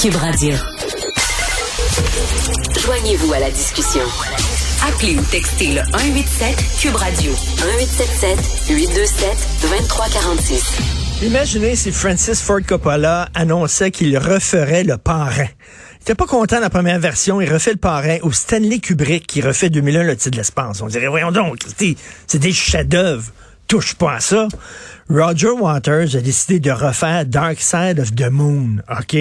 Cube Radio. Joignez-vous à la discussion. Appelez ou textez le 187 Cube Radio 1877 827 2346. Imaginez si Francis Ford Coppola annonçait qu'il referait le parrain. Il était pas content de la première version, il refait le parrain, ou Stanley Kubrick qui refait 2001 le titre de l'espace. On dirait, voyons donc, c'est des chefs-d'œuvre. Touche pas à ça. Roger Waters a décidé de refaire Dark Side of the Moon. OK?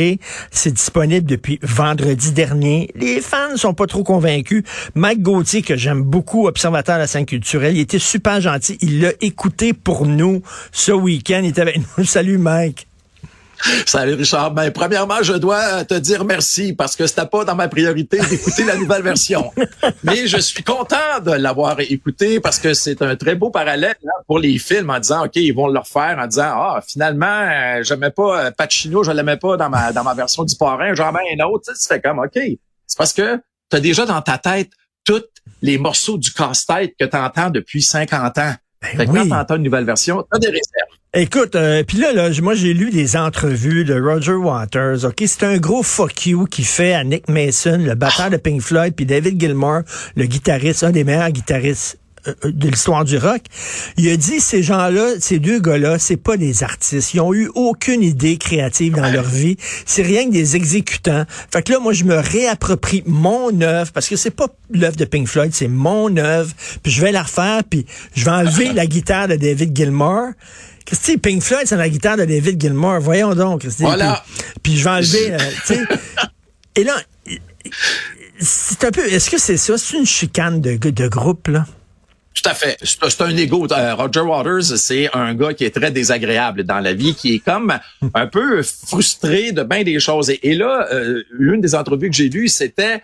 C'est disponible depuis vendredi dernier. Les fans sont pas trop convaincus. Mike Gauthier, que j'aime beaucoup, observateur de la scène culturelle, il était super gentil. Il l'a écouté pour nous ce week-end. Il était avec nous. Salut, Mike. Salut Richard. Ben, premièrement, je dois te dire merci parce que c'était pas dans ma priorité d'écouter la nouvelle version. Mais je suis content de l'avoir écouté parce que c'est un très beau parallèle hein, pour les films en disant, OK, ils vont le refaire en disant, ah, finalement, euh, j'aimais pas euh, Pacino, je l'aimais pas dans ma, dans ma version du parrain, j'en mets un autre. Tu, comme, OK. C'est parce que tu as déjà dans ta tête tous les morceaux du casse-tête que tu entends depuis 50 ans. Ben fait que quand t'entends une nouvelle version, t'as des réserves. Écoute, euh, puis là, là, moi j'ai lu des entrevues de Roger Waters. Ok, c'est un gros fuck you qui fait à Nick Mason, le batteur de Pink Floyd, puis David Gilmour, le guitariste, un des meilleurs guitaristes euh, euh, de l'histoire du rock. Il a dit ces gens-là, ces deux gars-là, c'est pas des artistes. Ils ont eu aucune idée créative dans leur vie. C'est rien que des exécutants. Fait que là, moi, je me réapproprie mon œuvre parce que c'est pas l'œuvre de Pink Floyd, c'est mon œuvre. Puis je vais la refaire, puis je vais enlever la guitare de David Gilmour. Christy, Pink Floyd, c'est la guitare de David Gilmour. Voyons donc, Christy. Voilà. Puis, je vais enlever, euh, Et là, c'est un peu, est-ce que c'est ça? C'est une chicane de, de groupe, là? Tout à fait. C'est un égo. Euh, Roger Waters, c'est un gars qui est très désagréable dans la vie, qui est comme un peu frustré de bien des choses. Et, là, euh, une des entrevues que j'ai lues, c'était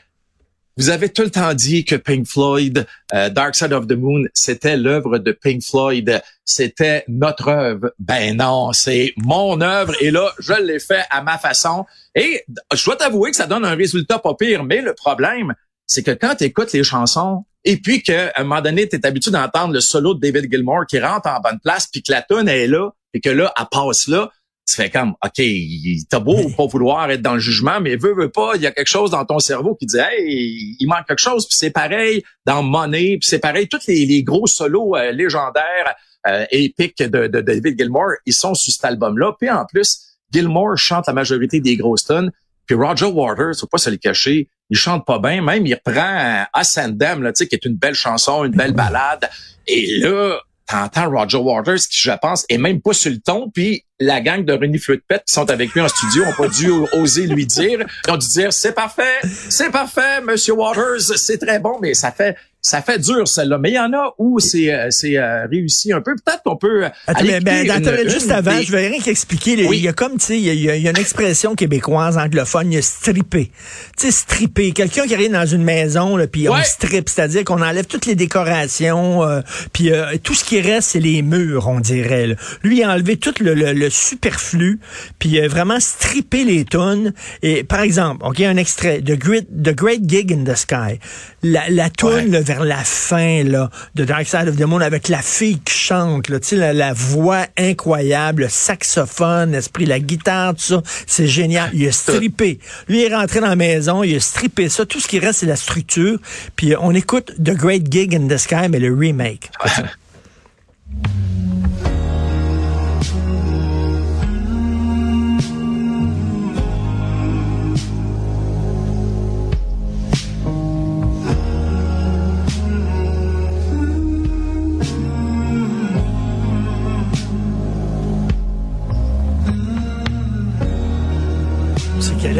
vous avez tout le temps dit que Pink Floyd, euh, Dark Side of the Moon, c'était l'œuvre de Pink Floyd, c'était notre œuvre. Ben non, c'est mon œuvre et là, je l'ai fait à ma façon. Et je dois t'avouer que ça donne un résultat pas pire, mais le problème, c'est que quand tu écoutes les chansons, et puis qu'à un moment donné, tu es habitué d'entendre le solo de David Gilmour qui rentre en bonne place, puis que la tune est là, et que là, elle passe là, tu fais comme, OK, t'as beau pas vouloir être dans le jugement, mais veux, veux pas, il y a quelque chose dans ton cerveau qui dit, hey, il manque quelque chose. Puis c'est pareil dans Money, puis c'est pareil, tous les, gros solos euh, légendaires, euh, épiques de, de, David Gilmour, ils sont sur cet album-là. Puis en plus, Gilmour chante la majorité des grosses tonnes. Puis Roger Waters, faut pas se le cacher, il chante pas bien. Même, il reprend Ascendam, là, tu sais, qui est une belle chanson, une belle balade. Et là, t'entends Roger Waters qui, je pense, est même pas sur le ton. Puis la gang de René Pet qui sont avec lui en studio ont pas dû oser lui dire. Ils ont dû dire, c'est parfait, c'est parfait, Monsieur Waters, c'est très bon, mais ça fait ça fait dur celle-là, mais il y en a où c'est euh, c'est euh, réussi un peu. Peut-être qu'on peut. Attends, mais, ben, juste avant, je vais rien qu'expliquer. Il y a comme tu sais, il, y, a une expression québécoise anglophone, il y a stripper. Tu sais, stripper. Quelqu'un qui arrive dans une maison, là, puis on strip, c'est-à-dire qu'on enlève toutes les décorations, euh, puis tout ce qui reste, c'est les murs, on dirait. Lui, il a enlevé tout le, le, superflu, puis vraiment stripper les tonnes. Et par exemple, ok, un extrait de Great, The Great Gig in the Sky. La, la toune, le la fin là, de Dark Side of the Moon avec la fille qui chante, là, la, la voix incroyable, le saxophone, l'esprit, la guitare, tout ça, c'est génial. Il a strippé. Lui il est rentré dans la maison, il a strippé ça. Tout ce qui reste, c'est la structure. Puis euh, on écoute The Great Gig in the Sky, mais le remake.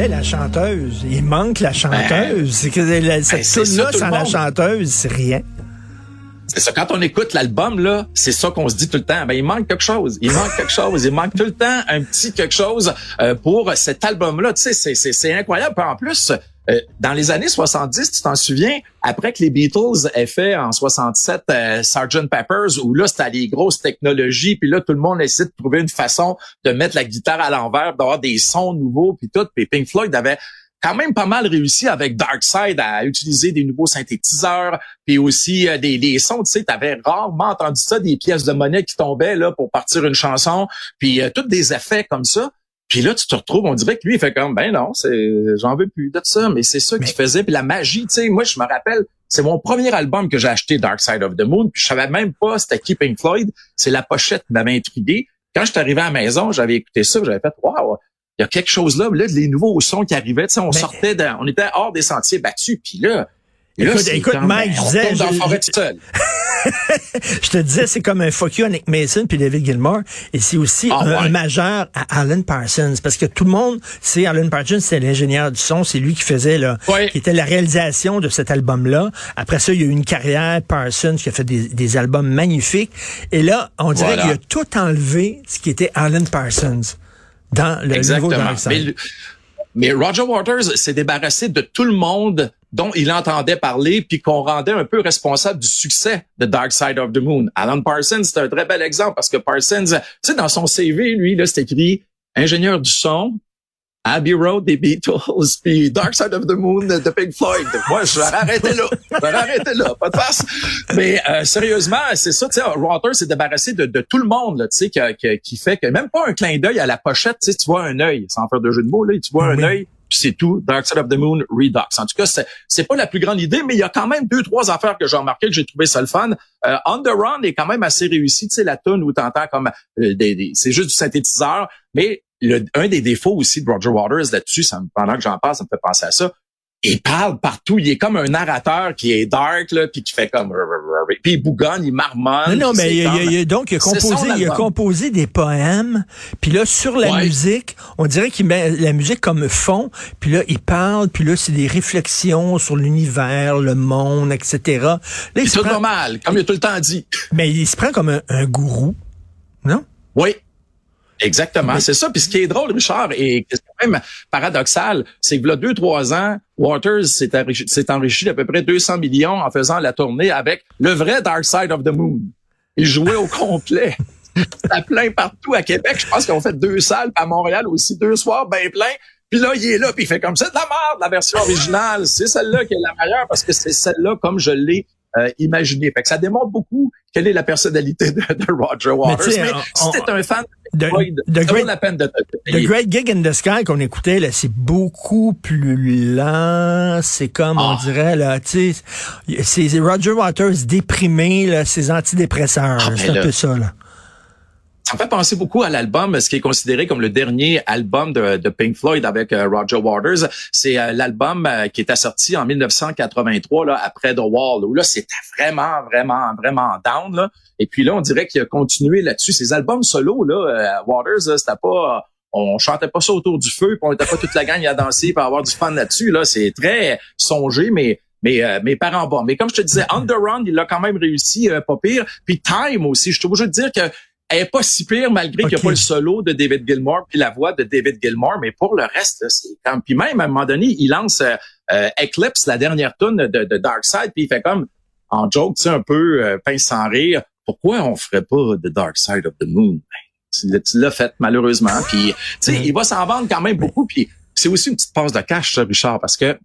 la chanteuse. Il manque la chanteuse. c'est que cette ben, là sans la chanteuse, c'est rien. C'est ça. Quand on écoute l'album, là, c'est ça qu'on se dit tout le temps. Ben, il manque quelque chose. Il manque quelque chose. Il manque tout le temps un petit quelque chose euh, pour cet album-là. Tu sais, c'est incroyable. en plus, euh, dans les années 70, tu t'en souviens, après que les Beatles aient fait en 67 euh, Sgt. Peppers, où là, c'était les grosses technologies, puis là, tout le monde essaie de trouver une façon de mettre la guitare à l'envers, d'avoir des sons nouveaux, puis tout. Puis Pink Floyd avait quand même pas mal réussi avec Dark Side à utiliser des nouveaux synthétiseurs, puis aussi euh, des, des sons, tu sais, t'avais rarement entendu ça, des pièces de monnaie qui tombaient là pour partir une chanson, puis euh, tous des effets comme ça. Puis là, tu te retrouves, on dirait que lui, il fait comme, ben non, c'est, j'en veux plus de ça, mais c'est ça qu'il faisait. Puis la magie, tu sais, moi, je me rappelle, c'est mon premier album que j'ai acheté, Dark Side of the Moon, puis je savais même pas c'était qui Pink Floyd. C'est la pochette qui m'avait intrigué. Quand je suis arrivé à la maison, j'avais écouté ça, j'avais fait, waouh, il y a quelque chose là. Là, les nouveaux sons qui arrivaient, tu sais, on sortait, on était hors des sentiers battus, puis là, écoute, écoute, Mike, je disais, je te disais, c'est comme un fuck you à Nick Mason puis David Gilmour. Et c'est aussi ah, un, majeur à Alan Parsons. Parce que tout le monde sait, Alan Parsons, c'est l'ingénieur du son. C'est lui qui faisait, là, qui était la réalisation de cet album-là. Après ça, il y a eu une carrière Parsons qui a fait des, albums magnifiques. Et là, on dirait qu'il a tout enlevé ce qui était Alan Parsons dans le nouveau Dark Mais, mais Roger Waters s'est débarrassé de tout le monde dont il entendait parler, puis qu'on rendait un peu responsable du succès de Dark Side of the Moon. Alan Parsons, c'est un très bel exemple parce que Parsons, tu sais, dans son CV, lui, là, c'est écrit ingénieur du son, Abbey Road des Beatles, puis Dark Side of the Moon de Pink Floyd. Moi, je vais arrêter là. Je vais arrêter là. Pas de face. Mais euh, sérieusement, c'est ça, tu sais, Waters s'est débarrassé de, de, tout le monde, là, tu sais, qui, qui, fait que même pas un clin d'œil à la pochette, tu sais, tu vois un œil, sans faire de jeu de mots, là, tu vois un œil c'est tout. Dark Side of the Moon, Redux. En tout cas, c'est, c'est pas la plus grande idée, mais il y a quand même deux, trois affaires que j'ai remarqué que j'ai trouvé ça le fun. Euh, On the Run est quand même assez réussi. Tu sais, la tune où t'entends comme euh, des, c'est juste du synthétiseur, mais le, un des défauts aussi de Roger Waters là-dessus, ça, pendant que j'en parle, ça me fait penser à ça il parle partout. Il est comme un narrateur qui est dark, là, puis qui fait comme... Puis il bougonne, il marmonne. Non, non, mais il, donc, il a, composé, il a composé des poèmes. Puis là, sur la musique, on dirait qu'il met la musique comme fond. Puis là, il parle. Puis là, c'est des réflexions sur l'univers, le monde, etc. C'est tout normal, comme il a tout le temps dit. Mais il se prend comme un, un gourou, non? Oui, Exactement, c'est ça. Puis ce qui est drôle, Richard, et c'est quand même paradoxal, c'est que là, deux, trois ans, Waters s'est enrichi, d'à peu près 200 millions en faisant la tournée avec le vrai Dark Side of the Moon. Il jouait au complet. Ça plein partout à Québec. Je pense qu'on fait deux salles, à Montréal aussi, deux soirs bien plein. Puis là, il est là, puis il fait comme c'est de la merde, la version originale. C'est celle-là qui est la meilleure parce que c'est celle-là comme je l'ai euh, imaginer. Fait que ça démontre beaucoup quelle est la personnalité de, Roger Waters. Mais, si t'es un fan de, Floyd, ça great, la peine de te The Great Gig in the Sky qu'on écoutait, là, c'est beaucoup plus lent. C'est comme, on ah. dirait, là, tu sais, c'est Roger Waters déprimé, là, ses antidépresseurs. Ah, c'est un peu ça, là ça me fait penser beaucoup à l'album, ce qui est considéré comme le dernier album de, Pink Floyd avec euh, Roger Waters. C'est euh, l'album euh, qui était sorti en 1983, là, après The Wall, où là, c'était vraiment, vraiment, vraiment down. Là. Et puis là, on dirait qu'il a continué là-dessus. Ces albums solo, là, Waters, c'était pas on chantait pas ça autour du feu, puis on était pas toute la gang à danser pour avoir du fun là-dessus. Là, c'est très songé, mais mais mes parents bas. Mais comme je te disais, Underrun, il a quand même réussi, pas pire. Puis Time aussi, je suis obligé de dire que elle est pas si pire malgré qu'il n'y a pas le solo de David Gilmour puis la voix de David Gilmour, mais pour le reste, c'est comme puis même à un moment donné, il lance euh, euh, Eclipse, la dernière tune de, de Dark Side, puis il fait comme en joke, tu sais un peu euh, pince sans rire. Pourquoi on ferait pas The Dark Side of the Moon? Ben, Tu l'as fait malheureusement, puis tu sais, il va s'en vendre quand même beaucoup, puis c'est aussi une petite passe de cash, ça, Richard, parce que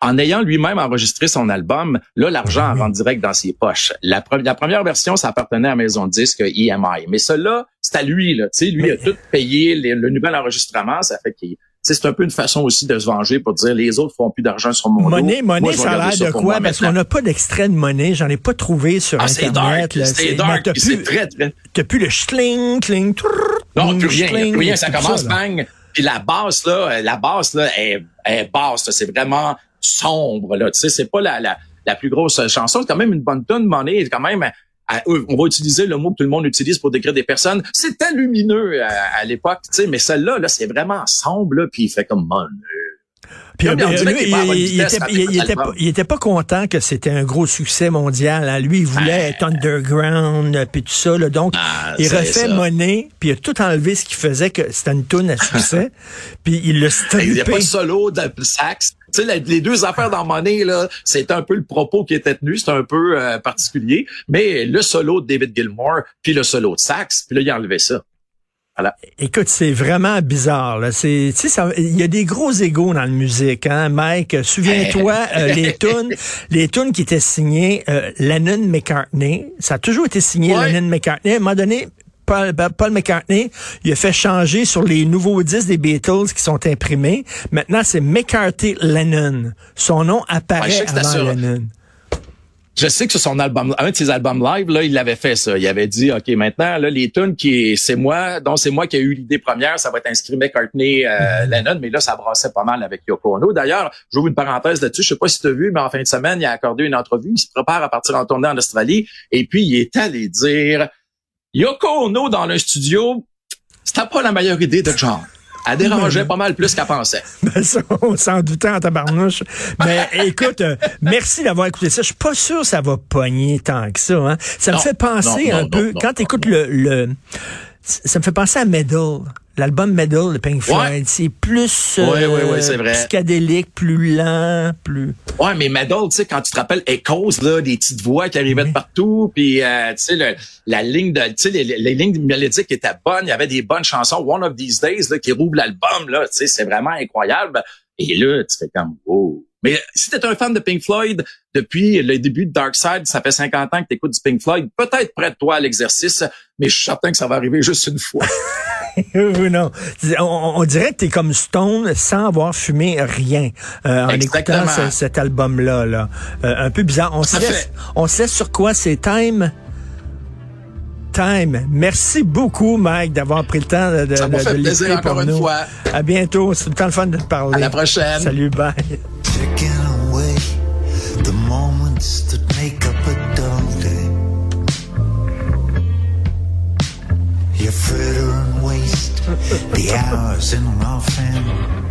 en ayant lui-même enregistré son album, là, l'argent rentre direct dans ses poches. La, première version, ça appartenait à Maison de Disque EMI. Mais cela, c'est à lui, là. Tu sais, lui a tout payé le nouvel enregistrement. Ça fait qu'il c'est un peu une façon aussi de se venger pour dire les autres font plus d'argent sur mon monnaie, Monnaie, ça a l'air de quoi? Parce qu'on n'a pas d'extrait de monnaie. J'en ai pas trouvé sur ah, Internet. C'est dark. C'est très, très... T'as plus le schling, cling, Non, plus rien. Plus rien. Ça commence, bang. Puis la basse, là, la basse, là, est, est basse. C'est vraiment sombre. Là. Tu sais, c'est pas la, la, la, plus grosse chanson. C'est quand même une bonne tonne de monnaie. quand même, on va utiliser le mot que tout le monde utilise pour décrire des personnes. C'était lumineux à, l'époque, tu sais, mais celle-là, là, c'est vraiment sombre, là, puis il fait comme monnaie. Puis, euh, il, était, pas content que c'était un gros succès mondial. Hein. Lui, il voulait être underground, euh, puis tout ça. Là. Donc, ah, il refait monnaie, puis il a tout enlevé ce qui faisait que c'était une toune à succès. puis il l'a strippé. Il n'y a pas de solo de sax. Tu sais, les deux affaires dans Money, là, c'est un peu le propos qui était tenu, c'est un peu euh, particulier. Mais le solo de David Gilmour, puis le solo de sax, puis là, il a enlevé ça. Écoute, c'est vraiment bizarre. Là. C'est, il y a des gros égaux dans la musique, hein, Mike. Souviens-toi euh, les tunes, les tunes qui étaient signées euh, Lennon McCartney. Ça a toujours été signé Lennon McCartney. À un moment donné, Paul, Paul, McCartney, il a fait changer sur les nouveaux disques des Beatles qui sont imprimés. Maintenant, c'est McCarthy Lennon. Son nom apparaît avant Lennon. Je sais que sur son album, un de ses albums live, là, il avait fait ça. Il avait dit, OK, maintenant, là, les tunes qui c'est moi, dont c'est moi qui ai eu l'idée première, ça va être inscrit McCartney, euh, mm-hmm. Lennon, mais là, ça brassait pas mal avec Yoko Ono. D'ailleurs, j'ouvre une parenthèse là-dessus. Je sais pas si tu as vu, mais en fin de semaine, il a accordé une entrevue. Il se prépare à partir en tournée en Australie. Et puis, il est allé dire, Yoko Ono dans le studio, c'était pas la meilleure idée de genre. Elle dérangeait pas mal plus qu'elle pensait. Ben ça, on s'en doutait en tabarnouche. Mais écoute, euh, merci d'avoir écouté ça. Je suis pas sûr que ça va pogner tant que ça. Hein. Ça me fait penser un peu, quand tu écoutes le, le... Ça me fait penser à Medal. L'album Medal de Pink Floyd, c'est plus euh, psychédélique, plus lent, plus. Ouais, mais Medal, tu sais, quand tu te rappelles Echoes, là, des petites voix qui arrivaient de partout, puis euh, tu sais, la ligne de, tu sais, les, les, lignes mélodiques étaient bonnes, il y avait des bonnes chansons. One of These Days, là, qui rouvre l'album, là, tu sais, c'est vraiment incroyable. Et là, tu fais comme, wow. Mais si t'es un fan de Pink Floyd depuis le début de Dark Side, ça fait 50 ans que t'écoutes du Pink Floyd, peut-être prête-toi à l'exercice, mais je suis certain que ça va arriver juste une fois. non. On, dirait que tu es comme Stone sans avoir fumé rien euh, en écoutant cet album-là. Là. Euh, un peu bizarre. On se, laisse, on laisse sur quoi c'est Time? Time. Merci beaucoup, Mike, d'avoir pris le temps de, de, Ça m'a fait plaisir encore une fois. À bientôt. C'est le temps le fun de te parler. À la prochaine. Salut, bye. The hours in the rough end.